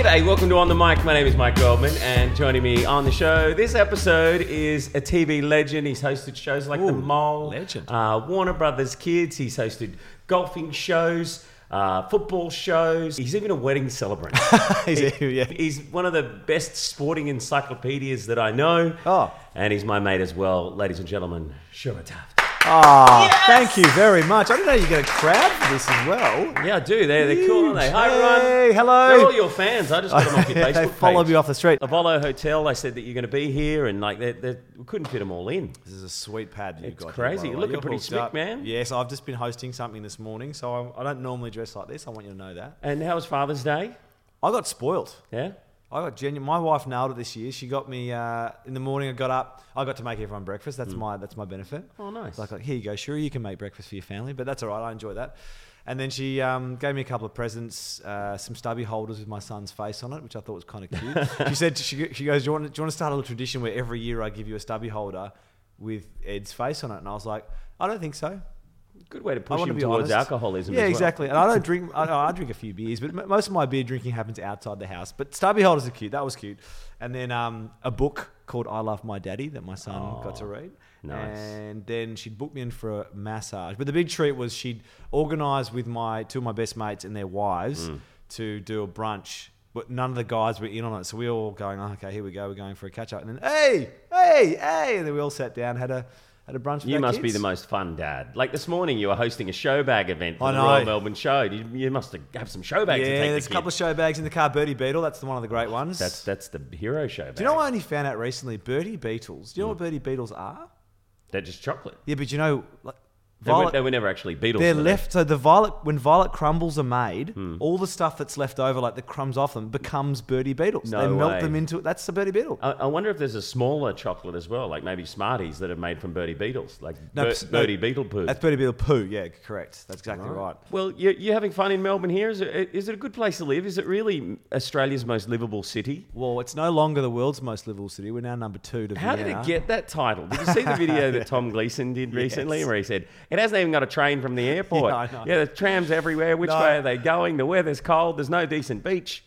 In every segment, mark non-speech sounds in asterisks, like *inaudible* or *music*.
G'day, welcome to On the Mic. My name is Mike Goldman, and joining me on the show this episode is a TV legend. He's hosted shows like The Mole, legend. Uh, Warner Brothers Kids. He's hosted golfing shows, uh, football shows. He's even a wedding celebrant. *laughs* He's- yeah. He's one of the best sporting encyclopedias that I know. Oh. And he's my mate as well, ladies and gentlemen, Shura Taft. Oh, thank you very much. I didn't know you get a crowd for this as well. Yeah, I do. They're, they're cool, aren't they? Hi, Hey, everyone. hello. They're all your fans. I just got them off your *laughs* Facebook they follow page. me off the street. Ovolo Hotel, they said that you're going to be here, and like they they we couldn't fit them all in. This is a sweet pad you've It's got. crazy. Here, You're by the way. looking pretty hooked slick, up. man. Yes, I've just been hosting something this morning, so I, I don't normally dress like this. I want you to know that. And how was Father's Day? I got spoilt. Yeah. I got genuine. My wife nailed it this year. She got me uh, in the morning. I got up. I got to make everyone breakfast. That's my that's my benefit. Oh, nice. Like, like here you go. Sure, you can make breakfast for your family, but that's all right. I enjoy that. And then she um, gave me a couple of presents, uh, some stubby holders with my son's face on it, which I thought was kind of cute. *laughs* she said she, she goes, do you, want, do you want to start a little tradition where every year I give you a stubby holder with Ed's face on it? And I was like, I don't think so. Good way to push him to towards honest. alcoholism. Yeah, as well. exactly. And I don't drink. I, I drink a few beers, but m- most of my beer drinking happens outside the house. But stubby holders are cute. That was cute. And then um, a book called "I Love My Daddy" that my son got to read. nice. And then she'd booked me in for a massage. But the big treat was she'd organised with my two of my best mates and their wives Mm. to do a brunch. But none of the guys were in on it, so we were all going, oh, "Okay, here we go. We're going for a catch up." And then, hey, hey, hey, and then we all sat down, had a had a brunch. You must be the most fun dad. Like this morning, you were hosting a show bag event for I the know. Royal Melbourne Show. You, you must have have some show bags to Yeah, there's the a couple of kid. show bags in the car. Bertie Beetle, that's the one of the great ones. That's that's the hero show. Bag. Do you know what I only found out recently? Bertie Beetles. Do you know what Hmm. Bertie Beetles are? They're just chocolate. Yeah, but you know, like, They, were, violet. they were never actually beetles. They're left. So the violet, when violet crumbles are made, Hmm. all the stuff that's left over, like the crumbs off them, becomes Bertie Beetles. No they melt them into it. That's the Bertie Beetle. I, I wonder if there's a smaller chocolate as well, like maybe Smarties that are made from Bertie Beetles, like No, Bir- no, Bertie Beetle poo. That's Bertie Beetle poo. Yeah, correct. That's exactly right. Well, you're, you're having fun in Melbourne here. Is it, is it a good place to live? Is it really Australia's most livable city? Well, it's no longer the world's most livable city. We're now number two to How did Vienna. it get that title? Did you see the video *laughs* that Tom Gleeson did recently Yes. where he said, it hasn't even got a train from the *laughs* airport. Yeah, know. Yeah, there's trams everywhere. Which No. way are they going? The weather's cold. There's no decent beach.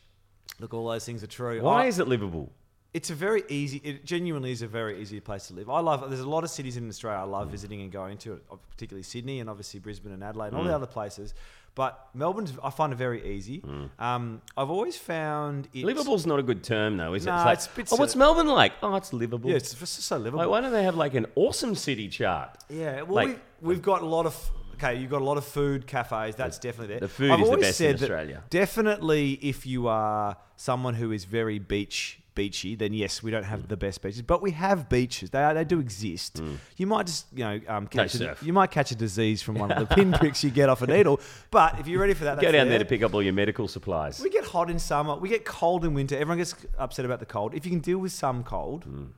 Look, all those things are true. Why I- is it livable? It's a very easy. It genuinely is a very easy place to live. I love. There's a lot of cities in Australia I love visiting and going to, uh, particularly Sydney and obviously Brisbane and Adelaide and all Mm. the other places. But Melbourne's, I find it very easy. Um, I've always found it. Livable's not a good term, though, is it? No, like, it's oh, what's. Melbourne like? Oh, it's livable. Yeah, it's just so livable. Like, why don't they have like an awesome city chart? Yeah, well, Like- we've got a lot of. Okay, you've got a lot of food cafes. That's definitely there. the food I've is the best in Australia. Definitely, if you are someone who is very beach beachy, then yes, we don't Mm. have the best beaches, but we have beaches. They are, they do exist. You might just you know um, catch a, you might catch a disease from one of the *laughs* pinpricks you get off a needle. But if you're ready for that, Go down there to pick up all your medical supplies. We get hot in summer. We get cold in winter. Everyone gets upset about the cold. If you can deal with some cold, don't-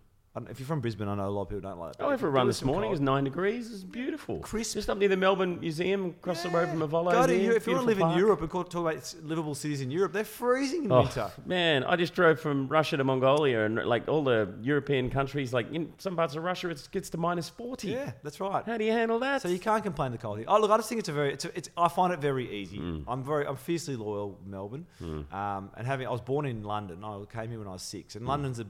if you're from Brisbane, I know a lot of people don't like it. I went for a run this morning. It was nine degrees. It's beautiful. Crisp. Just up near the Melbourne Museum, across the road from Ovolo. Go to there, Europe. If you want to live beautiful in. Europe and talk about livable cities in Europe, they're freezing in Oh, winter. man, I just drove from Russia to Mongolia, and like all the European countries, like in some parts of Russia, it gets to minus forty. Yeah, that's right. How do you handle that? So you can't complain the cold here. Oh look, I just think it's a very, it's, a, it's I find it very easy. Mm. I'm very, I'm fiercely loyal Melbourne, um, and having I was born in London. I came here when I was six, Mm. and London's a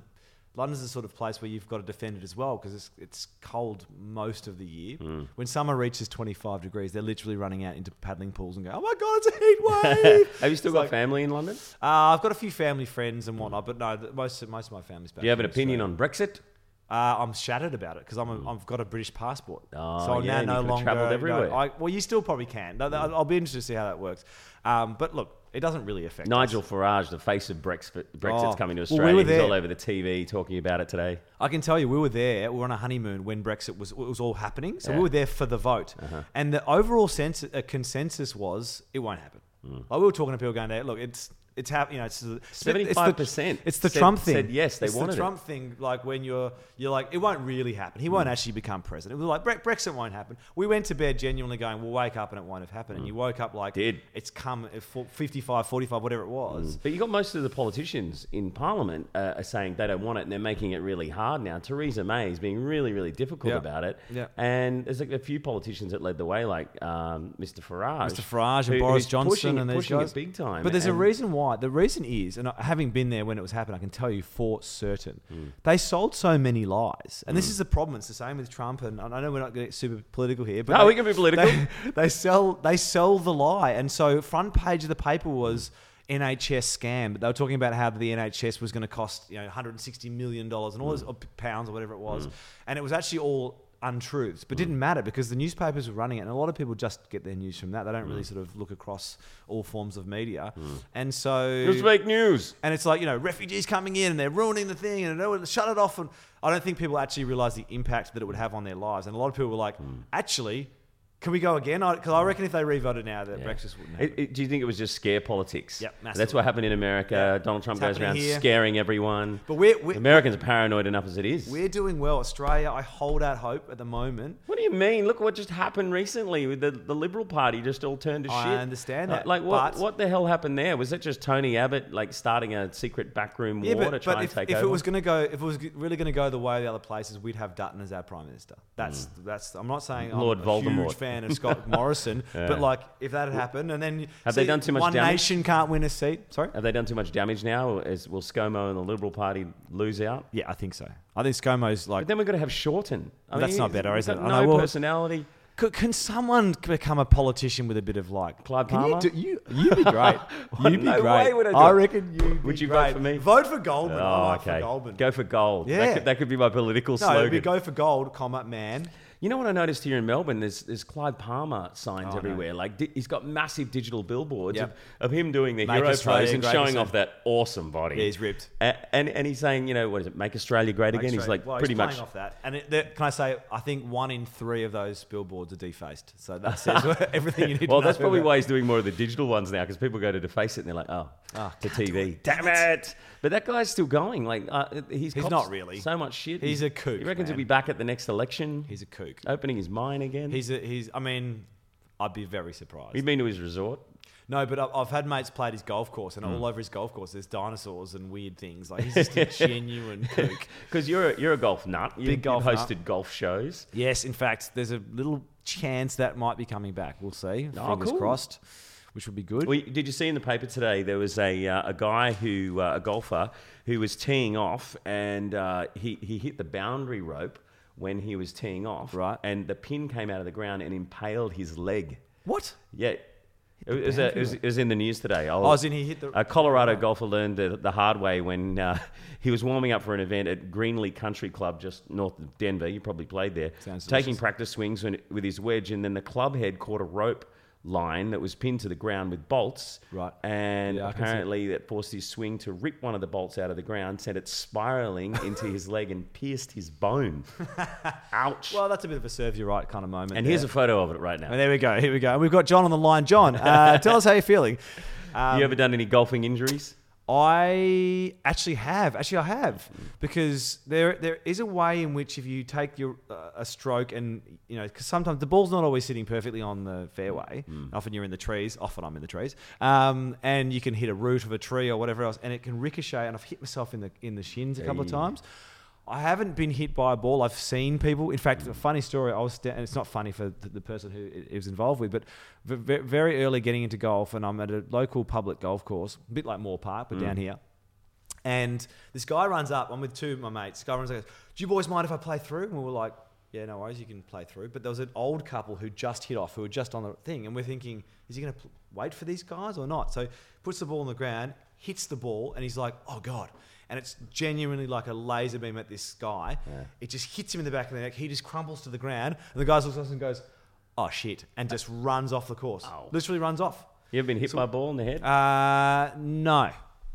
London's the sort of place where you've got to defend it as well because it's it's cold most of the year. Mm. When summer reaches 25 degrees, they're literally running out into paddling pools and go, "Oh my god, it's a heat *laughs* wave!" Have you still It's got like- family in London? Uh, I've got a few family friends and whatnot, but no, the, most most of my family's back. Do you have an opinion on Brexit? Uh, I'm shattered about it because I'm a, I've got a British passport, Oh, so I'm yeah, now no longer travelled everywhere. no, I, well, you still probably can. No, no, I'll be interested to see how that works. Um, but look, It doesn't really affect Nigel us. Farage, the face of Brexit, Brexit's Oh. coming to Well, we Australia. were He's there. all over the TV talking about it today. I can tell you, we were there. We were on a honeymoon when Brexit was it was all happening. So Yeah. we were there for the vote, Uh-huh. and the overall sense, uh, consensus was it won't happen. Hmm. Like we were talking to people going, "Look, it's it's hap- you know, it's it's the- 75% It's the said- Trump thing. said yes, they it's wanted the it. Trump thing. Like when you're you're like, it won't really happen. He won't actually become president. We were like, Bre- Brexit won't happen. We went to bed genuinely going, we'll wake up and it won't have happened. And you woke up like. Did. it's come at 55, 45, whatever it was. But you got most of the politicians in Parliament uh, are saying they don't want it, and they're making it really hard now. Theresa May is being really, really difficult Yeah. about it. Yeah. And there's like a few politicians that led the way, like um, Mr. Farage, Mr. Farage and who- Boris Johnson pushing and these pushing guys it big time. But there's a reason why. The reason is, and having been there when it was happening, I can tell you for certain, Hmm. they sold so many lies. And this mm. is the problem. It's the same with Trump. And I know we're not getting super political here, but No, they- we can be political. They, they sell they sell the lie, and so front page of the paper was. NHS scam, but they were talking about how the NHS was going to cost you know 160 million dollars and all this mm. or pounds or whatever it was, mm. and it was actually all untruths, but mm. didn't matter because the newspapers were running it, and a lot of people just get their news from that. They don't really mm. sort of look across all forms of media, mm. and so It's fake news. and it's like you know refugees coming in and they're ruining the thing and they shut it off. And I don't think people actually realize the impact that it would have on their lives. And a lot of people were like, actually, can we go again? Because I reckon if they revoted now, that Yeah. Brexit wouldn't happen. It- it- do you think it was just scare politics? Yep, That's what happened in America. Yeah. Donald Trump It's goes around here. scaring everyone. but we're, we're Americans are paranoid enough as it is. we're doing well, Australia. I hold out hope at the moment. What do you mean? Look what just happened recently with the, the Liberal Party just all turned to I shit. I understand Like- that, Like, what, but- what the hell happened there? Was that just Tony Abbott like starting a secret backroom war Yeah, to try but and if, take if over? it was going to go, if it was really going to go the way of the other places, we'd have Dutton as our prime minister. That's that's. I'm not saying Mm. Lord I'm a Voldemort. Fan of Scott *laughs* Morrison, Yeah. but like if that had happened, and then Have they done too much One damage? nation can't win a seat. Sorry. Have they done too much damage now? Is, will ScoMo and the Liberal Party lose out? Yeah, I think so. I think ScoMo's like. But then we've got to have Shorten. I That's not better, is it? I No know, well- personality. Could, can someone become a politician with a bit of like Clive can Palmer? You, do, you you'd be *laughs* great. You'd be No great. way would I do I reckon you'd be Would you great. vote for me? Vote for Goldman. Oh, okay. for Goldman. Go for gold. Yeah. That could, that could be my political no, slogan. be go for gold, comma man. You know what I noticed here in Melbourne? There's there's Clive Palmer signs Oh, no. everywhere. Like di- he's got massive digital billboards Yep. of, of him doing the Make hero Australia pose and showing again. off that awesome body. Yeah, he's ripped. A- and and he's saying, you know, what is it? Make Australia great again. He's like Well, pretty he's much. playing off that. And it, that, can I say, I think one in three of those billboards are defaced. So that says *laughs* everything you need Well, to know. Well, that's probably about- why he's doing more of the digital ones now because people go to deface it and they're like, oh, Ah, to TV. it. Damn it! But that guy's still going. Like uh, he's He's not really. so much shit. He's a kook, He reckons man. he'll be back at the next election, He's a kook. Opening his mine again. He's a, he's. I mean, I'd be very surprised. You've been to his resort. No, but I've, I've had mates play at his golf course, Hmm. and all over his golf course, there's dinosaurs and weird things. Like he's *laughs* just a genuine kook. *laughs* Because you're a, you're a golf nut. You, Big golf you've nut. hosted golf shows. Yes, in fact, there's a little chance that might be coming back. We'll see. Oh, Fingers cool. crossed, which would be good. Well, did you see in the paper today there was a, uh, a guy who uh, a golfer who was teeing off and uh, he he hit the boundary rope when he was teeing off. Right. And the pin came out of the ground and impaled his leg. what? Yeah. It was, a, it, was, it was in the news today. Oh, as in he hit the- A Colorado golfer learned the, the hard way when uh, *laughs* he was warming up for an event at Greenlee Country Club just north of Denver. You probably played there. Sounds taking delicious. practice swings when, with his wedge, and then the club head caught a rope line that was pinned to the ground with bolts. Right. And Yeah, I can see it. apparently that forced his swing to rip one of the bolts out of the ground, sent it spiraling *laughs* into his leg, and pierced his bone. *laughs* Ouch. Well, that's a bit of a serve you right kind of moment. and here's a photo of it right now. And there we go. Here we go. And we've got John on the line. John, uh, *laughs* tell us how you're feeling. Um, you ever done any golfing injuries? I actually have. Actually, I have because there there is a way in which if you take your uh, a stroke and you know because sometimes the ball's not always sitting perfectly on the fairway. Often you're in the trees. Often I'm in the trees. Um, and you can hit a root of a tree or whatever else, and it can ricochet. And I've hit myself in the in the shins a couple of times. I haven't been hit by a ball. I've seen people. In fact, a funny story. I was, and it's not funny for the, person who it was involved with, but very early getting into golf, and I'm at a local public golf course, a bit like Moore Park, but down mm. here. And this guy runs up. I'm with two of my mates. This guy runs up. and goes, Do you boys mind if I play through? And we were like, Yeah, no worries. You can play through. But there was an old couple who just hit off, who were just on the thing, and we're thinking, Is he going to pl- wait for these guys or not? So puts the ball on the ground, hits the ball, and he's like, Oh god. And it's genuinely like a laser beam at this guy. It just hits him in the back of the neck. He just crumbles to the ground, and the guy looks at us and goes, "Oh shit!" and just runs off the course. Ow. Literally runs off. You ever been hit by a ball in the head? Uh, no,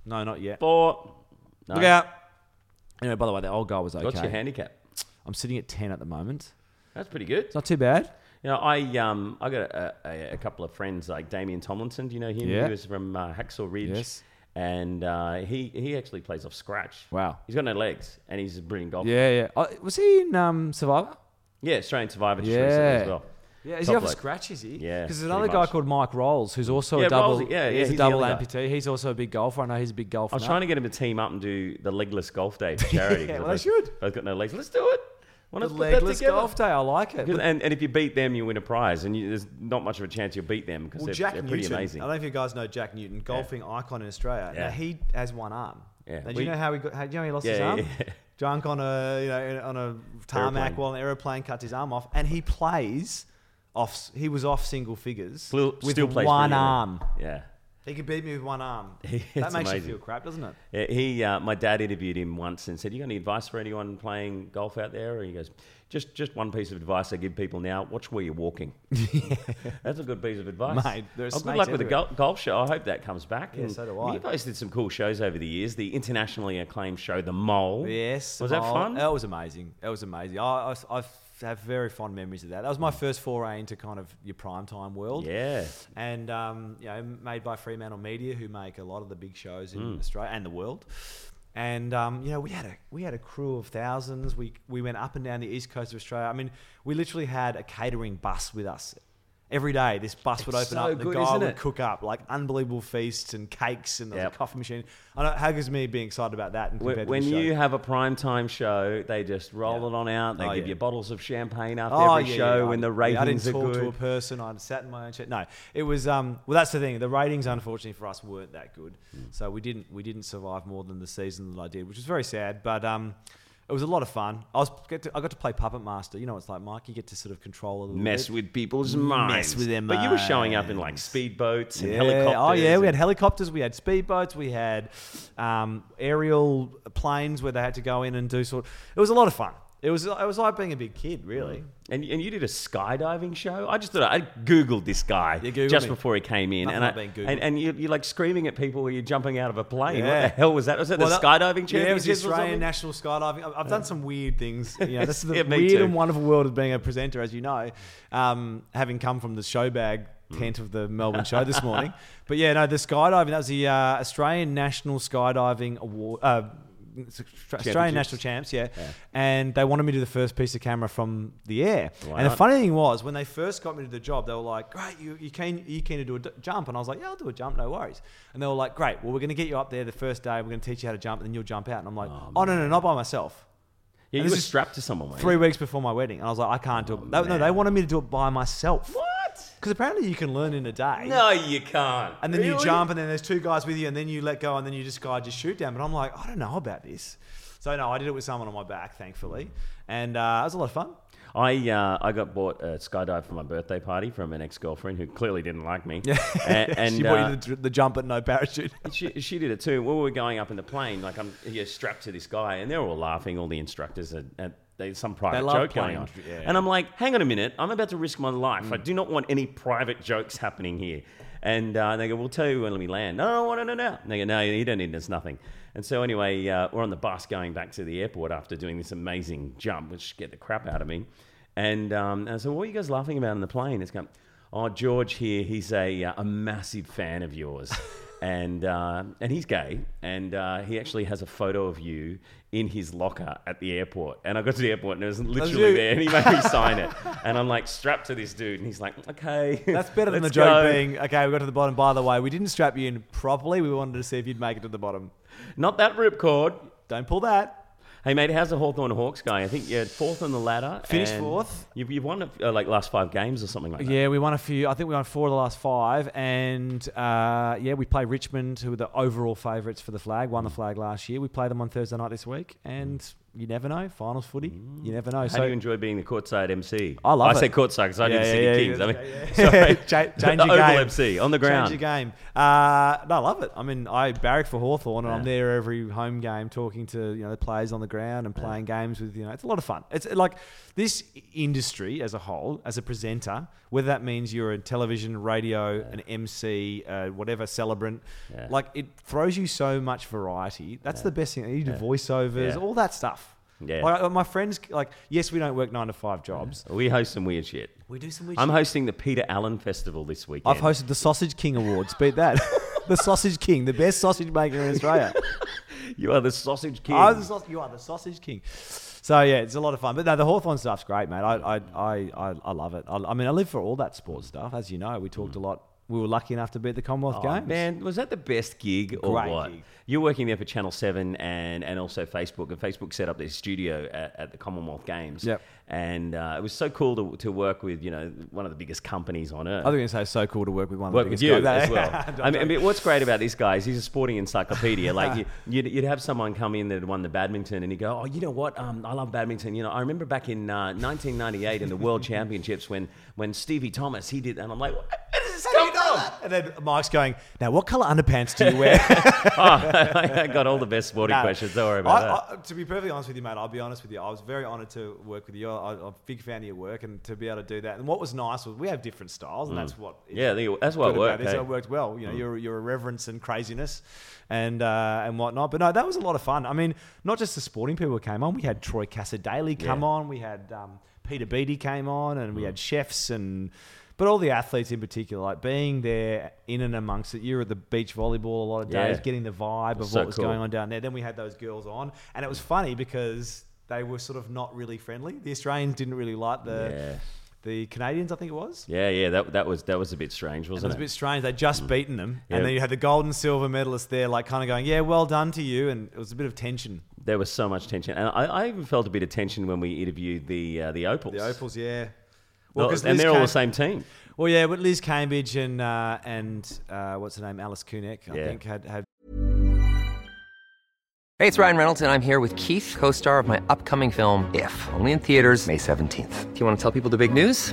no, not yet. Four. No. Look out. Anyway, by the way, the old guy was okay. What's your handicap? I'm sitting at ten at the moment. That's pretty good. It's not too bad. You know, I um I got a, a, a couple of friends like Damien Thomlinson. Do you know him? Yeah. He was from uh, Hacksaw Ridge. Yes. And uh, he he actually plays off scratch. Wow. He's got no legs, and he's a brilliant golfer. Yeah, yeah. Oh, was he in um, Survivor? Yeah, Australian Survivor just Yeah. recently as well. Yeah, is Top he off bloke. scratch? Is he? Yeah, Because there's another guy called Mike Rolls who's also Yeah, a double. Rolls, yeah, yeah, he's a he's the double amputee. He's also a big golfer. I know he's a big golfer. I was trying to get him to team up and do the legless golf day for *laughs* charity. Yeah, well, they should. I've got no legs. Let's do it. Why the not put that legless together? golf day. I like it. But- And, and if you beat them, you win a prize, and you, there's not much of a chance you'll beat them because well, they're, Jack they're Newton. pretty amazing. I don't know if you guys know Jack Newton, golfing icon in Australia. Yeah. Now he has one arm. Yeah. Now, do We- you know how he got? How, do you know how he lost Yeah, his arm? yeah. *laughs* Drunk on a you know on a tarmac Aeroplane. while an aeroplane cuts his arm off, and he plays off. He was off single figures Still- with plays one brilliantly. arm. Yeah. He could beat me with one arm. *laughs* That makes amazing. you feel crap, doesn't it? Yeah, he, uh, my dad interviewed him once and said, "You got any advice for anyone playing golf out there?" And he goes, "Just, just one piece of advice I give people now: watch where you're walking." *laughs* That's a good piece of advice, Mate, there's Oh, good luck with the everywhere. gol- golf show. I hope that comes back. Yeah, And so do You I. guys did some cool shows over the years. The internationally acclaimed show, The Mole. Yes. Was that fun? That was amazing. That was amazing. I, I, I have very fond memories of that. That was my first foray into kind of your primetime world. Yeah. And, um, you know, made by Fremantle Media, who make a lot of the big shows in Mm. Australia and the world. And um, you know, we had a we had a crew of thousands. We we went up and down the east coast of Australia. I mean, we literally had a catering bus with us. Every day, this bus would open so up. The good, guy would it? cook up like unbelievable feasts and cakes, and Yep. a coffee machine. I know how good's me being excited about that. And When, to when you have a prime time show, they just roll Yeah. it on out. They Oh, give yeah. you bottles of champagne after Oh, every yeah, show when the yeah, I didn't are talk good. to a person. I sat in my own chair. No, it was. Um, well, that's the thing. The ratings, unfortunately for us, weren't that good. Hmm. So we didn't we didn't survive more than the season that I did, which was very sad. But um, it was a lot of fun. I was get to, I got to play puppet master. You know, it's like Mike. You get to sort of control a little mess bit. with people's minds, Mess with their minds. But you were showing up in like speedboats and Yeah. helicopters. Oh yeah, we had helicopters, we had speedboats, we had um, aerial planes where they had to go in and do sort. It was a lot of fun. It was it was like being a big kid, really. And, and you did a skydiving show. I just thought I googled this guy You Googled just me. before he came in, Nothing and like I, being Googled. and, and you, you're like screaming at people when you're jumping out of a plane. What Yeah. the hell was that? Was that Well, the that- skydiving championship? Yeah, it was the Australian national skydiving. I've, I've done some weird things. *laughs* You know, this is the Yeah, me weird too. and wonderful world of being a presenter, as you know. Um, having come from the show bag Mm. tent of the Melbourne show this *laughs* morning, but yeah, no, the skydiving. That was the uh, Australian National Skydiving Award. Uh, Australian national champs, yeah. Yeah. And they wanted me to do the first piece of camera from the air. Why and the funny thing was, when they first got me to the job, they were like, "Great, you you keen you keen to do a d- jump?" And I was like, "Yeah, I'll do a jump, no worries." And they were like, "Great, well, we're going to get you up there the first day. We're going to teach you how to jump, and then you'll jump out." And I'm like, "Oh, oh no, no, not by myself." Yeah, And you were strapped to someone. Three you? weeks before my wedding, and I was like, "I can't do it." Oh, they, no, they wanted me to do it by myself. What? Because apparently you can learn in a day. No, you can't. And then you Really? jump, and then there's two guys with you, and then you let go, and then you just guide your shoot down. But I'm like, I don't know about this. So no, I did it with someone on my back, thankfully, and uh, it was a lot of fun. I uh, I got bought a skydive for my birthday party from an ex girlfriend who clearly didn't like me. *laughs* and, and she uh, bought you the, the jump but no parachute. *laughs* she, she did it too. When we were going up in the plane, like I'm here strapped to this guy, and they're all laughing. All the instructors at, at there's some private joke going on, yeah. and I'm like, hang on a minute, I'm about to risk my life. Mm. I do not want any private jokes happening here. And uh, they go, we'll tell you when we land. No, no, no, no, no. And they go, no, you don't need. There's nothing. And so anyway, uh, we're on the bus going back to the airport after doing this amazing jump, which scared the crap out of me. And, um, and I said, what are you guys laughing about in the plane? It's going, oh, George here, he's a, uh, a massive fan of yours. *laughs* and, uh, and he's gay. And uh, he actually has a photo of you in his locker at the airport. And I got to the airport and it was literally there. And he made me sign it. *laughs* And I'm like strapped to this dude. And he's like, okay. That's better than the joke go." being, okay, we got to the bottom. By the way, we didn't strap you in properly. We wanted to see if you'd make it to the bottom. Not that ripcord. Don't pull that. Hey mate, how's the Hawthorn Hawks going? I think you're fourth on the ladder. Finished fourth. You've, you've won uh, like last five games or something like that. Yeah, we won a few. I think we won four of the last five, and uh, yeah, we play Richmond, who are the overall favourites for the flag. Won the flag last year. We play them on Thursday night this week, and you never know. Finals footy, you never know. How so do you enjoy being the courtside MC? I love it. I say it. courtside because I Yeah, did yeah, City yeah, Kings. yeah, I mean, yeah, *laughs* sorry. Cha- change the your Oval game. MC on the ground. Change your game. Uh, no, I love it. I mean, I barrack for Hawthorn and I'm there every home game talking to you know the players on the ground and playing games with you know it's a lot of fun. It's like this industry as a whole, as a presenter, whether that means you're a television, radio, an MC, uh, whatever celebrant, like it throws you so much variety. That's the best thing. You do voiceovers, all that stuff. Yeah. Like, uh, my friends, like, yes, we don't work nine to five jobs. We host some weird shit. We do some weird I'm shit. hosting the Peter Allen Festival this weekend. I've hosted the Sausage King Awards. Beat that. *laughs* the Sausage King, the best sausage maker in Australia. You are the sausage king. I was the saus- you are the Sausage King. So yeah, it's a lot of fun. But no, the Hawthorn stuff's great, mate. I I, I, I, I love it. I, I mean, I live for all that sports stuff. As you know, we talked a lot. We were lucky enough to beat the Commonwealth Oh, Games. Man, was that the best gig or Great what? gig. You're working there for Channel 7 and, and also Facebook. And Facebook set up their studio at, at the Commonwealth Games. Yep. And uh, it was so cool to, to work with, you know, one of the biggest companies on earth. I was going to say, it's so cool to work with one of work the with biggest you guys. as well. *laughs* I mean, I mean, what's great about this guy is he's a sporting encyclopedia. *laughs* Like you, you'd, you'd have someone come in that had won the badminton, and he'd go, "Oh, you know what? Um, I love badminton. You know, I remember back in uh, 1998 in the World *laughs* Championships when when Stevie Thomas he did, and I'm like, where does this come from? and then Mike's going, now what colour underpants do you wear? *laughs* oh, *laughs* I got all the best sporting No. questions. Don't worry about that. I, I, to be perfectly honest with you, mate, I'll be honest with you. I was very honoured to work with you. I, I'm a big fan of your work and to be able to do that. And what was nice was we have different styles, and that's what Mm. Yeah, that's what worked, hey? It worked well. You know, your your irreverence and craziness, and uh, and whatnot. But no, that was a lot of fun. I mean, not just the sporting people came on. We had Troy Cassar-Daley come Yeah. on. We had um, Peter Beattie came on, and Mm. we had chefs and. But all the athletes in particular, like being there in and amongst it, you were at the beach volleyball a lot of days, Yeah. getting the vibe of So what was cool. going on down there. Then we had those girls on, and it was funny because they were sort of not really friendly. The Australians didn't really like the Yeah. the Canadians, I think it was. Yeah, yeah, that, that was that was a bit strange, it wasn't was a it? bit strange. They'd just beaten them, Yeah. and then you had the gold and silver medalists there, like kind of going, "Yeah, well done to you," and it was a bit of tension. There was so much tension, and I, I even felt a bit of tension when we interviewed the uh, the Opals. The Opals, yeah. Well, 'cause and Liz they're all Cam- the same team. Well, yeah, but Liz Cambage and uh, and uh, what's her name, Alice Kunek, I Yeah. think had had Hey, it's Ryan Reynolds, and I'm here with Keith, co star of my upcoming film, If, only in theaters, May 17th. Do you want to tell people the big news?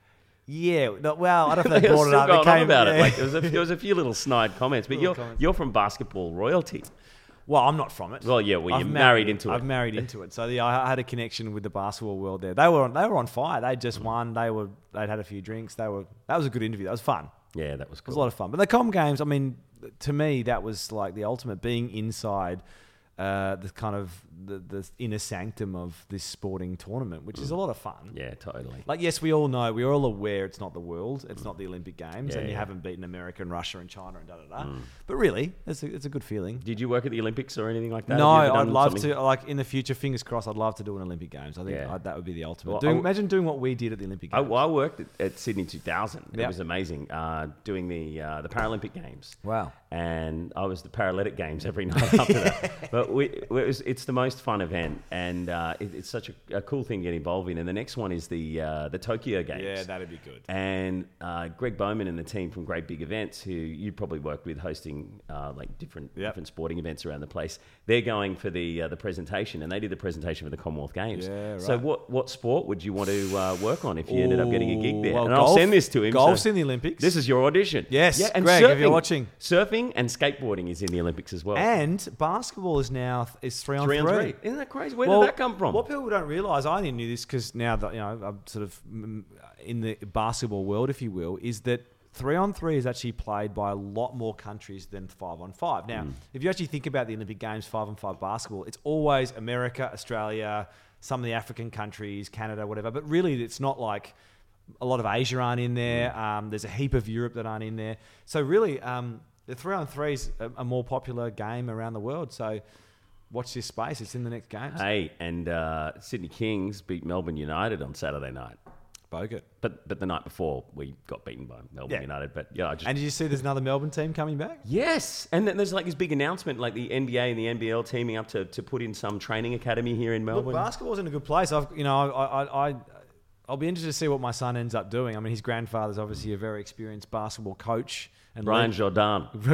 Yeah, no, well, I don't *laughs* know if They brought it up. going on about yeah. it. Like there was, a, there was a few little snide comments, but Little you're comments. you're from basketball royalty. Well, I'm not from it. Well, yeah, well, you're married into it. I've married into it. So yeah, I had a connection with the basketball world there. They were on, they were on fire. They just Mm. won. They were they'd had a few drinks. They were that was a good interview. That was fun. Yeah, that was It was a lot of fun. But the com games, I mean, to me, that was like the ultimate being inside uh, the kind of the, the inner sanctum of this sporting tournament, which is a lot of fun. Mm. Yeah, totally. Like, yes, we all know, we're all aware it's not the world, it's not the Olympic Games, Yeah, and you yeah. haven't beaten America and Russia and China and da da da. But really, it's a, it's a good feeling. Did you work at the Olympics or anything like that? No, Have you ever I'd love something- to. Like in the future, fingers crossed. I'd love to do an Olympic Games. I think Yeah. i that would be the ultimate. Well, doing, imagine doing what we did at the Olympic I, well, I worked at, at Sydney 2000. It was amazing uh, doing the uh, the Paralympic Games. Wow. And I was the Paralytic Games every *laughs* night after that. But we, it was, it's the most fun event, and uh, it, it's such a, a cool thing to get involved in. And the next one is the uh, the Tokyo Games. yeah, that'd be good. And uh, Greg Bowman and the team from Great Big Events, who you probably worked with hosting uh, like different Yep. different sporting events around the place, they're going for the uh, the presentation, and they did the presentation for the Commonwealth Games. Yeah, right. So what what sport would you want to uh, work on if you ended up getting a gig there? Well, and I'll send this to him. golf's so in the Olympics. This is your audition. Yes, yeah, and Greg, if you're watching. surfing and skateboarding is in the Olympics as well. And basketball is now is three on three three. on three. Isn't that crazy? Where Well, did that come from? What people don't realise, I only knew this because now that you know I'm sort of mm, in the basketball world, if you will, is that three on three is actually played by a lot more countries than five on five. Now, Hmm. if you actually think about the Olympic Games, five on five basketball, it's always America, Australia, some of the African countries, Canada, whatever. But really, it's not like a lot of Asia aren't in there. Um, there's a heap of Europe that aren't in there. So really, um, the three on three is a, a more popular game around the world. So watch this space. It's in the next games. Hey, and uh, Sydney Kings beat Melbourne United on Saturday night. Bogut. But but the night before we got beaten by Melbourne Yeah. United. But yeah, I just And did you see there's another Melbourne team coming back? yes, and then there's like this big announcement, like the NBA and the NBL teaming up to, to put in some training academy here in Look, Melbourne. basketball's in a good place. I've, you know, I, I, I, I'll be interested to see what my son ends up doing. I mean, his grandfather's obviously a very experienced basketball coach. And Brian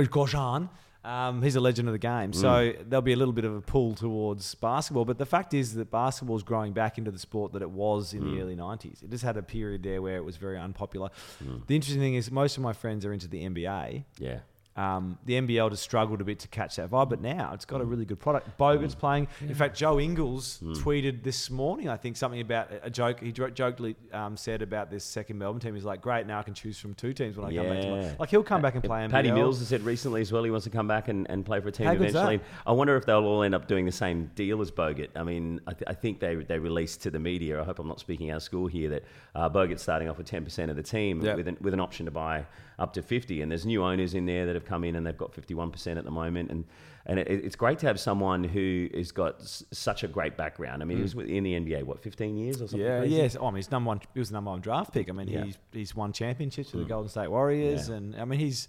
Goorjian. *laughs* Um, he's a legend of the game. So Mm. there'll be a little bit of a pull towards basketball. But the fact is that basketball's growing back into the sport that it was in Mm. the early 90s. It just had a period there where it was very unpopular. Mm. The interesting thing is, most of my friends are into the NBA. Yeah. Um, the NBL just struggled a bit to catch that vibe, but now it's got a really good product. Bogut's playing. In fact, Joe Ingles tweeted this morning, I think, something about a joke. He jo- jokingly um, said about this second Melbourne team. He's like, great, now I can choose from two teams when I come back to my. Like, he'll come back and play NBL. Patty Mills has said recently as well he wants to come back and, and play for a team How good's eventually. that? I wonder if they'll all end up doing the same deal as Bogut. I mean, I, th- I think they, they released to the media, I hope I'm not speaking out of school here, that uh, Bogut's starting off with 10% of the team Yep. with, an, with an option to buy up to 50 And there's new owners in there that have come in and they've got 51% at the moment. And, and it, it's great to have someone who has got s- such a great background. I mean, he was in the NBA, what, 15 years or something? Mm. Yeah, crazy? yes. Oh, I mean, he's number one. He was the number one draft pick. I mean, Yeah. he's he's won championships with the Golden State Warriors, Yeah. and I mean, he's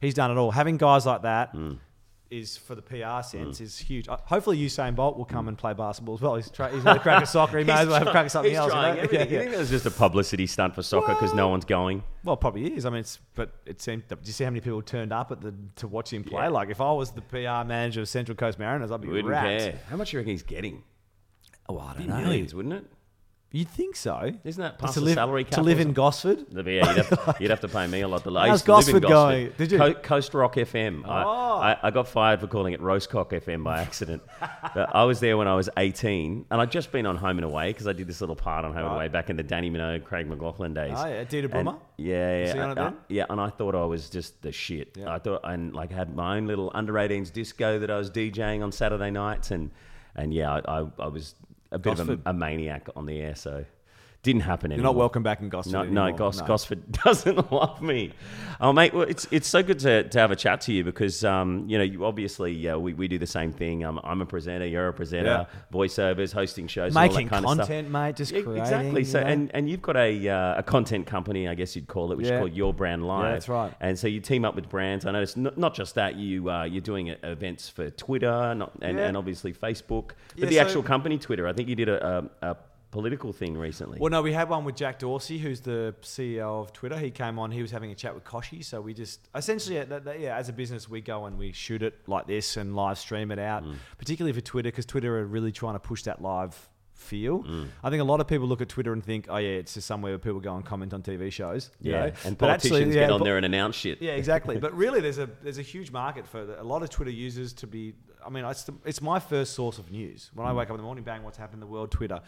he's done it all. Having guys like that is, Mm. for the PR sense, is huge. Uh, hopefully, Usain Bolt will come and play basketball as well. He's try, he's had a crack at soccer. He *laughs* may as well have a crack at something else. you know? *laughs* everything. Yeah, You think that was just a publicity stunt for soccer because no one's going? Well, probably is. I mean, it's but it seemed. Do you see how many people turned up at the to watch him play? Yeah. Like, if I was the PR manager of Central Coast Mariners, I'd be Wouldn't wrapped. care. How much do you reckon he's getting? Oh, I Be don't know. millions, wouldn't it? You'd think so. Isn't that Just past to the live, salary cap to live in? Gosford? Yeah, you'd have, to, *laughs* you'd have to pay me a lot. To, I How's used to in Gosford Gosford. going? Did you? Co- Coast Rock FM. I, Oh. I, I got fired for calling it Roastcock FM by accident. *laughs* but I was there when I was 18, and I'd just been on Home and Away because I did this little part on Home and Away back in the Dannii Minogue, Craig McLachlan days. Oh, yeah, Dieter And- Brummer? Yeah, yeah, he on uh, yeah. And I thought I was just the shit. Yeah. I thought, and like had my own little under 18s disco that I was DJing on Saturday nights, and and yeah, I, I, I was a bit Gosford. of a, a maniac on the air, so didn't happen anymore. You're not welcome back in Gosford. No, anymore. no, Gos, Gosford *laughs* doesn't love me. Oh, mate, well, it's it's so good to, to have a chat to you because um, you know, you obviously uh, we, we do the same thing. I'm, I'm a presenter, you're a presenter, voiceovers, hosting shows, and all Making that kind of content, stuff. mate, just Yeah, creating. exactly. So, you know? and, and you've got a uh, a content company, I guess you'd call it, which Yeah. is called Your Brand Live. that's right. And so you team up with brands. I noticed not, not just that you uh, you're doing uh, events for Twitter, not, and, Yeah. and obviously Facebook, but Yeah, the so- actual company Twitter. I think you did a, a, a political thing recently. Well, no, we had one with Jack Dorsey, who's the CEO of Twitter. He came on. He was having a chat with Koshi. So we just essentially, yeah, that, that- yeah, as a business, we go and we shoot it like this and live stream it out, Mm. particularly for Twitter, because Twitter are really trying to push that live feel. Mm. I think a lot of people look at Twitter and think, oh yeah, it's just somewhere where people go and comment on TV shows. you yeah, know? and But actually, politicians yeah, get on there and announce shit. Yeah, exactly. *laughs* but really, there's a there's a huge market for a lot of Twitter users to be. I mean, it's, the, it's my first source of news. When I wake up in the morning, bang, what's happened in the world? Twitter.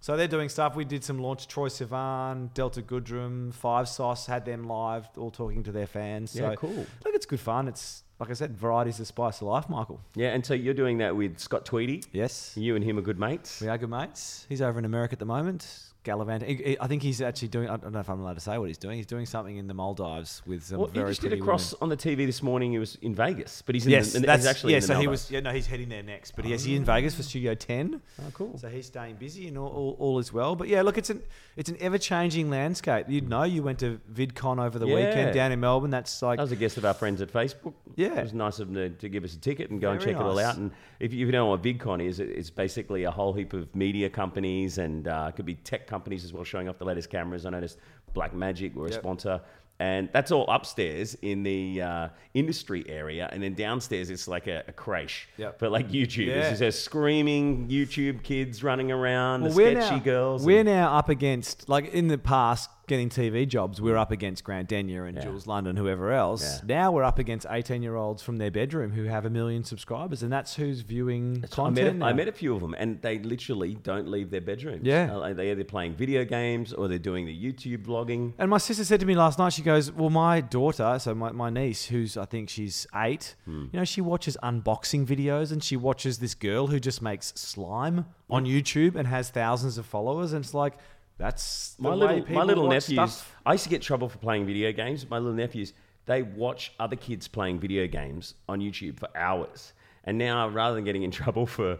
So they're doing stuff. We did some launch. Troye Sivan, Delta Goodrum, Five Sauce had them live, all talking to their fans. Yeah, so, cool. Look, it's good fun. It's like I said, variety's the spice of life, Michael. Yeah, and so you're doing that with Scott Tweedie. Yes, You and him are good mates. we are good mates. He's over in America at the moment. Gallivanting. He- he- I think he's actually doing. I don't know if I'm allowed to say what he's doing. He's doing something in the Maldives with some Well, he very just did a cross women. on the TV this morning. He was in Vegas, but he's in Yes, the, that's he's actually yeah. in the so he was yeah no he's heading there next, but yes, he's in Vegas for Studio Ten. Oh, cool. So he's staying busy and all, all, all is well. But yeah, look, it's an it's an ever changing landscape. You'd know you went to VidCon over the Yeah. weekend down in Melbourne. That's like I was a guest of our friends at Facebook. Yeah. it was nice of them to, to give us a ticket and go and Very check it all out. And if you, if you don't know what VidCon is, it's basically a whole heap of media companies and uh, it could be tech companies as well, showing off the latest cameras. I noticed Black Magic were a Yep. sponsor. And that's all upstairs in the uh, industry area, and then downstairs it's like a, a creche Yep. for like YouTube. Yeah. There's just screaming YouTube kids running around, the we're sketchy now, girls. We're and- now up against like in the past getting TV jobs. We're up against Grant Denyer and Yeah. Jules London, whoever else. Yeah. Now we're up against eighteen year olds from their bedroom who have a million subscribers, and that's who's viewing I met, a, I now. met a few of them, and they literally don't leave their bedrooms. Yeah. Uh, they're either playing video games or they're doing the YouTube vlogging. And my sister said to me last night, she goes, Well, my daughter, so my, my niece, who's I think she's eight, Hmm. you know, she watches unboxing videos and she watches this girl who just makes slime on YouTube and has thousands of followers. And it's like, that's My little, my little nephews, stuff. I used to get trouble for playing video games. My little nephews, they watch other kids playing video games on YouTube for hours. And now, rather than getting in *laughs* trouble for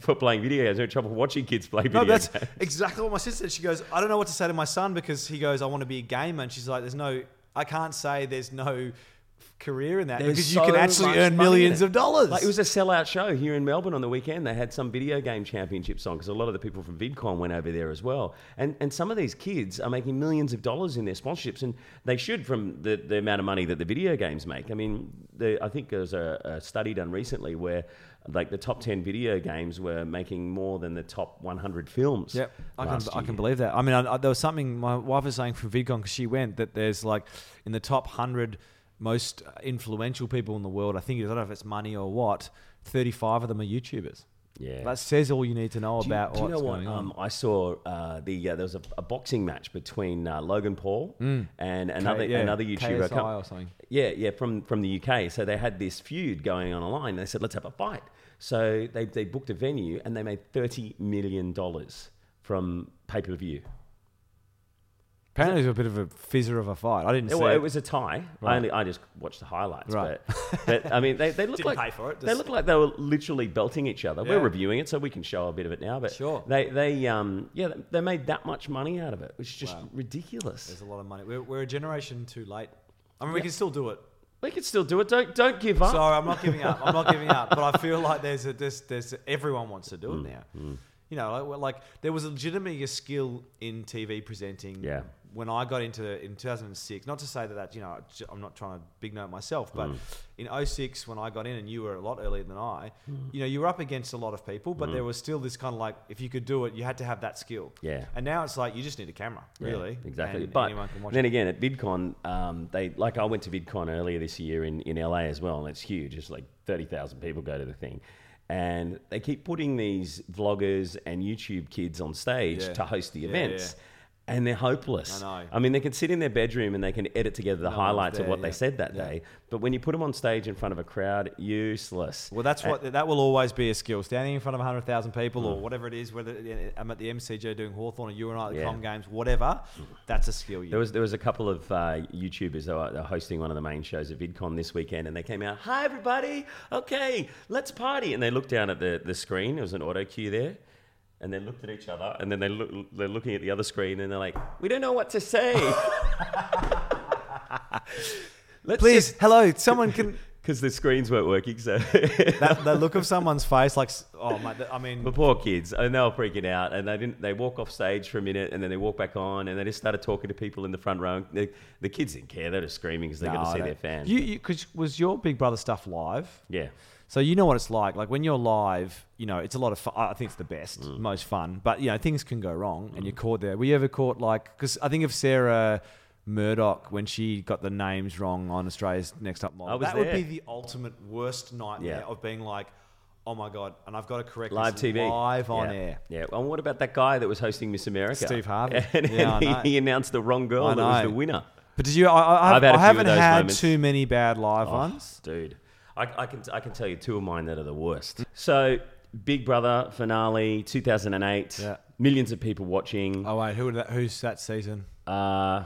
for playing video games, they're in trouble for watching kids play video No, that's games. exactly what my sister said. She goes, I don't know what to say to my son because he goes, I want to be a gamer. And she's like, there's no, I can't say there's no career in that There's because you so can actually earn millions of dollars. Like it was a sellout show here in Melbourne on the weekend. They had some video game championships on because a lot of the people from VidCon went over there as well. And and some of these kids are making millions of dollars in their sponsorships, and they should from the, the amount of money that the video games make. I mean, the, I think there was a, a study done recently where like the top 10 video games were making more than the top 100 films. Yep, I can, I can believe that. I mean, I, I, there was something my wife was saying from VidCon because she went that there's like in the top hundred most influential people in the world. I think I don't know if it's money or what. Thirty-five of them are YouTubers. Yeah. That says all you need to know Do you, about do you what's know what? going on. Um, I saw uh, the uh, there was a, a boxing match between uh, Logan Paul and another Mm. yeah, another YouTuber. KSI or something. Yeah, yeah, from from the UK. So they had this feud going on online. They said, let's have a fight. So they they booked a venue and they made thirty million dollars from pay per view. Apparently, it was a bit of a fizzer of a fight. I didn't It, see it. it was a tie. Right. I only I just watched the highlights. Right. But, *laughs* but I mean, they, they look like pay for it, they just- look like they were literally belting each other. We're reviewing it, so we can show a bit of it now. But Sure. they they um yeah they made that much money out of it, which is just ridiculous. There's a lot of money. We're, we're a generation too late. I mean, we can still do it. We can still do it. Don't don't give up. Sorry, I'm not giving up. I'm not giving up. But I feel like there's a there's, there's everyone wants to do Mm, it now. You know, like, like there was legitimately a skill in TV presenting. Yeah. When I got into in 2006, not to say that that you know I'm not trying to big note myself, but Mm. in 06 when I got in and you were a lot earlier than I, you know, you were up against a lot of people, but there was still this kind of like if you could do it, you had to have that skill. Mm. Yeah. And now it's like you just need a camera, Yeah, really. exactly. and but anyone can watch then it. again, at VidCon, um, they like I went to VidCon earlier this year in, in LA as well, and it's huge. It's like thirty thousand people go to the thing, and they keep putting these vloggers and YouTube kids on stage Yeah. to host the Yeah, events. yeah. And they're hopeless. I know. I mean, they can sit in their bedroom and they can edit together the No highlights of there, what they said that Yeah. day. But when you put them on stage in front of a crowd, useless. Well, that's what that will always be a skill. Standing in front of 100,000 people Mm. or whatever it is, whether I'm at the MCG doing Hawthorn or you and I at the Yeah. Com Games, whatever, that's a skill. You There was there was a couple of uh, YouTubers that were hosting one of the main shows at VidCon this weekend, and they came out, "Hi everybody, okay, let's party." And they looked down at the, the screen. There was an auto cue there, and they looked at each other, and then they look, they're looking at the other screen, and they're like, "We don't know what to say." *laughs* let's Please, hello, someone can. *laughs* because the screens weren't working. So that, the look of someone's face, like, oh my, I mean, the poor kids, and they were freaking out, and they didn't. They walk off stage for a minute, and then they walk back on, and they just started talking to people in the front row. The, the kids didn't care; they were just screaming because they got to see their fans. You, you, cause was your Big Brother stuff live? yeah. So you know what it's like. Like when you're live, you know, it's a lot of fun. I think it's the best, Mm. most fun. But, you know, things can go wrong and you're caught there. Were you ever caught like, because I think of Sarah Murdoch when she got the names wrong on Australia's Next Up Model. That would be the ultimate worst nightmare Yeah. of being like, oh my God, and I've got to correct live this TV, live on yeah. air. Yeah. Well, what about that guy that was hosting Miss America? Steve *laughs* Harvey. And, Yeah, he, he announced the wrong girl that was the winner. But did you, I, I, I've had a I haven't had moments. too many bad live Oh, ones. dude. I, I can I can tell you two of mine that are the worst. So, Big Brother finale, 2008. Yeah. Millions of people watching. Oh, wait, who, that, who's that season? Uh,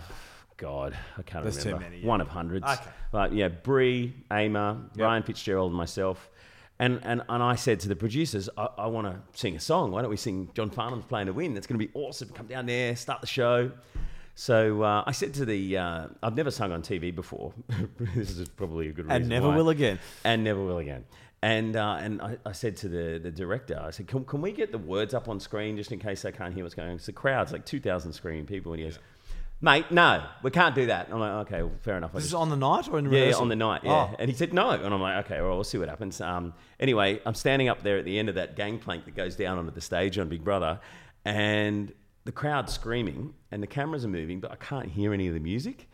God, I can't There's too remember. many, yeah. One of hundreds. Okay. But yeah, Brie, Ama, Ryan Fitzgerald, and myself. And, and, and I said to the producers, I, I want to sing a song. Why don't we sing John Farnham's Playing to Win? That's going to be awesome. Come down there, start the show. So uh, I said to the, uh, I've never sung on TV before. *laughs* this is probably a good reason. And never why. will again. And never will again. And uh, and I, I said to the, the director, I said, can, can we get the words up on screen just in case they can't hear what's going on? It's the crowd's like 2,000 screaming people. And he goes, mate, no, we can't do that. And I'm like, okay, well, fair enough. This is just- on the night or in yeah, on the night, yeah. Oh. And he said no, and I'm like, okay, well, we'll see what happens. Um, anyway, I'm standing up there at the end of that gangplank that goes down onto the stage on Big Brother, and the crowd's screaming, and the cameras are moving, but I can't hear any of the music,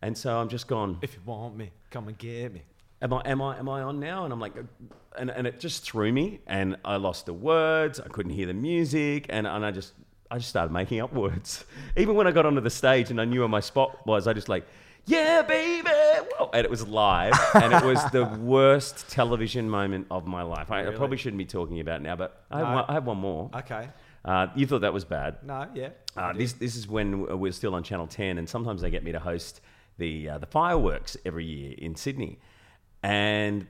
and so I'm just gone. If you want me, come and get me. Am I, am I, am I on now? And I'm like, and, and it just threw me, and I lost the words. I couldn't hear the music, and, and I just, I just started making up words. *laughs* Even when I got onto the stage and I knew where my spot was, I just like, yeah, baby, Whoa. and it was live, *laughs* and it was the worst television moment of my life. I, I probably shouldn't be talking about it now, but I have, No. one, I have one more. Okay. Uh, you thought that was bad. No, yeah. Uh, this this is when we're still on Channel Ten, and sometimes they get me to host the uh, the fireworks every year in Sydney, and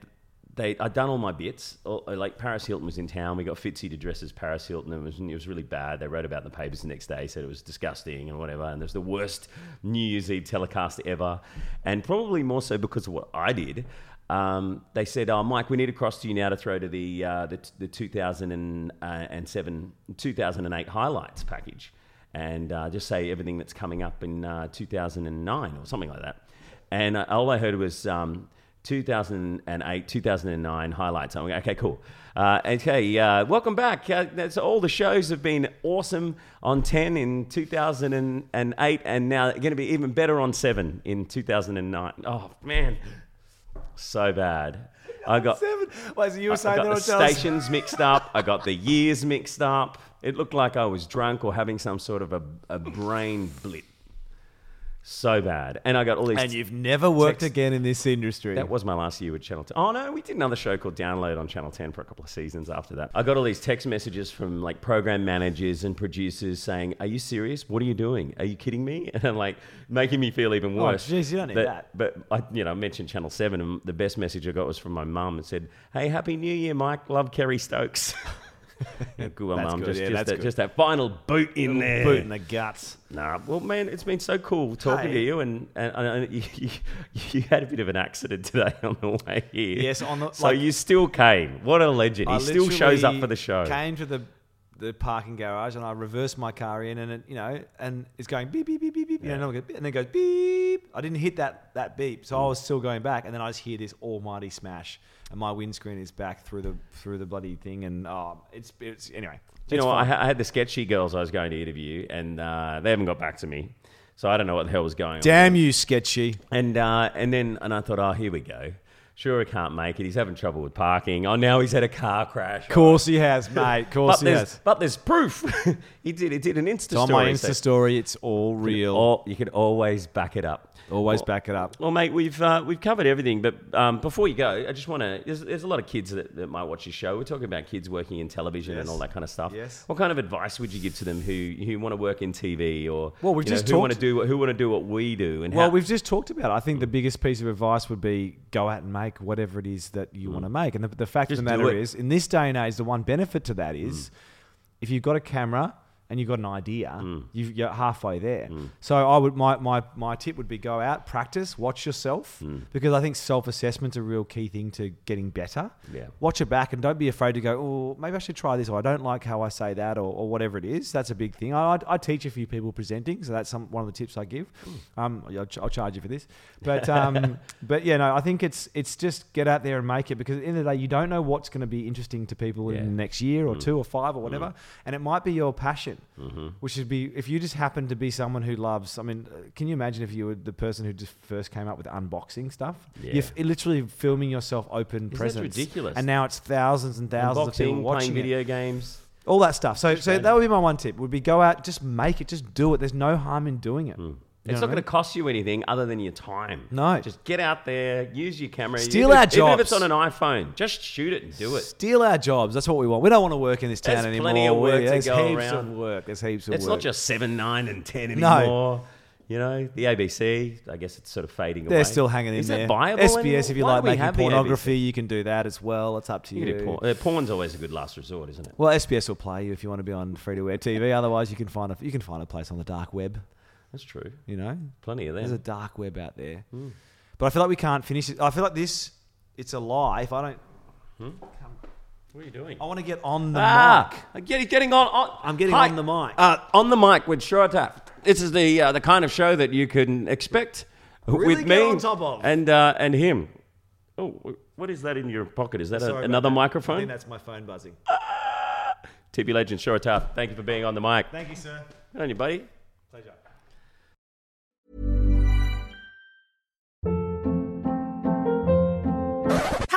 they I'd done all my bits. All- Like Paris Hilton was in town. We got Fitzy to dress as Paris Hilton. It was it was really bad. They wrote about in the papers the next day. Said it was disgusting and whatever. And it was the worst New Year's Eve telecast ever. And probably more so because of what I did. Um, they said, "Oh, Mike, we need to cross to you now to throw to the uh, the, the 2007 2008 highlights package, and uh, just say everything that's coming up in uh, 2009 or something like that." And uh, all I heard was um, 2008, 2009 highlights. I'm like, okay, cool. Uh, okay, uh, welcome back. Uh, that's all the shows have been awesome on 10 in 2008, and now going to be even better on 7 in 2009. Oh, man. So bad. I got, Seven. Wait, so you were I saying got that the stations mixed up. I got the years mixed up. It looked like I was drunk or having some sort of a, a brain blip. So bad. And I got all these. And you've never worked Text- again in this industry. that was my last year with Channel 10. Oh, no, we did another show called Download on Channel 10 for a couple of seasons after that. I got all these text messages from like program managers and producers saying, Are you serious? What are you doing? Are you kidding me? *laughs* And I'm like, making me feel even Oh, worse. jeez, you don't need that. But I, you know, I mentioned Channel 7, and the best message I got was from my mum and said, Hey, Happy New Year, Mike. Love Kerry Stokes. *laughs* *laughs* Good one, mum. Just, yeah, just, that, just that final boot in there. boot in the guts. Nah, well, man, it's been so cool talking Hey. to you, and, and, and you, you, you had a bit of an accident today *laughs* on the way here. Yes, on the- so like- you still came. What a legend! He still shows up for the show. Came to the the parking garage and I reverse my car in and it, you know and it's going beep beep beep beep beep. You know, and then it goes beep. I didn't hit that that beep, so I was still going back, and then I just hear this almighty smash, and my windscreen is back through the through the bloody thing, and oh, it's it's anyway. Do you know, what? I, I had the sketchy girls I was going to interview, and uh, they haven't got back to me. So I don't know what the hell was going on. Damn you, sketchy. And uh, and then and I thought, oh, here we go. Sure, he can't make it. He's having trouble with parking. Oh, now he's had a car crash. Of course he has, *laughs* mate. Of course But he there's, has. but there's proof. *laughs* he did. He did an Insta It's on story. my Insta so- story. It's all real. Or you can always back it up. Always Well- back it up. Well, mate, we've uh, we've covered everything, but um, before you go, I just want to. There's, there's a lot of kids that, that might watch this show. We're talking about kids working in television and all that kind of stuff. Yes. What kind of advice would you give to them who who want to work in TV or Well, we've you know, just who want to do what- who want to do what we do and Well, how, we've just talked about it. I think the biggest piece of advice would be go out and make whatever it is that you want to make. And the, the fact Mm. Just of the matter. Mm. is, in this day and age, the one benefit to that is if you've got a camera and you've got an idea, Mm. you've, you're halfway there. So I would my, my, my tip would be go out, practice, watch yourself, Mm. because I think self assessment's a real key thing to getting better. Yeah. Watch it back and don't be afraid to go, oh, maybe I should try this, or I don't like how I say that, or, or whatever it is. That's a big thing. I, I, I teach a few people presenting, so that's some, one of the tips I give. Um, I'll, I'll charge you for this, *laughs* but um, but yeah, no, I think it's it's just get out there and make it because at the end of the day, you don't know what's going to be interesting to people Yeah. in the next year or two or five or whatever, and it might be your passion, which would be if you just happen to be someone who loves. I mean, uh, can you imagine if you were the person who just first came up with unboxing stuff? Yeah. You're f- literally filming yourself open that's presents, ridiculous? and now it's thousands and thousands of people watching playing it video games. all that stuff. So, so that would be my one tip. Would be go out, just make it, just do it. There's no harm in doing it. You It's not going to cost you anything other than your time. No. Just get out there, use your camera. Steal even, our if- Even if it's on an iPhone, just shoot it and do it. Steal our jobs. That's what we want. We don't want to work in this town There's anymore. plenty of work We- to There's go heaps around. of work. There's heaps of It's work. not just 7, 9, and 10 No. anymore. You know, the ABC, I guess it's sort of fading away. They're still hanging in Is there. that viable SBS, anymore? if you Why do like we making have the pornography, you can do that as well. It's up to You you. can do porn. Uh, porn's always a good last resort, isn't it? Well, SBS will play you if you want to be on free to air TV. Otherwise, you can find a you can find a place on the dark web. That's true. You know, Plenty of them. There's a dark web out there. Hmm. But I feel like we can't finish it. I feel like this, it's a lie. If I don't, What are you doing? I want to get on the Ah, mic. I'm getting, getting on, on. I'm getting Hi. on the mic. Uh, on the mic with Short Taft. This is the uh, the kind of show that you can expect Really with me on top of. and uh, and him. Oh, what is that in your pocket? Is that a, another that. I microphone? think that's my phone buzzing. TB legend Short Taft. Thank you for being on the mic. Thank you, sir. Good on you, buddy. Pleasure.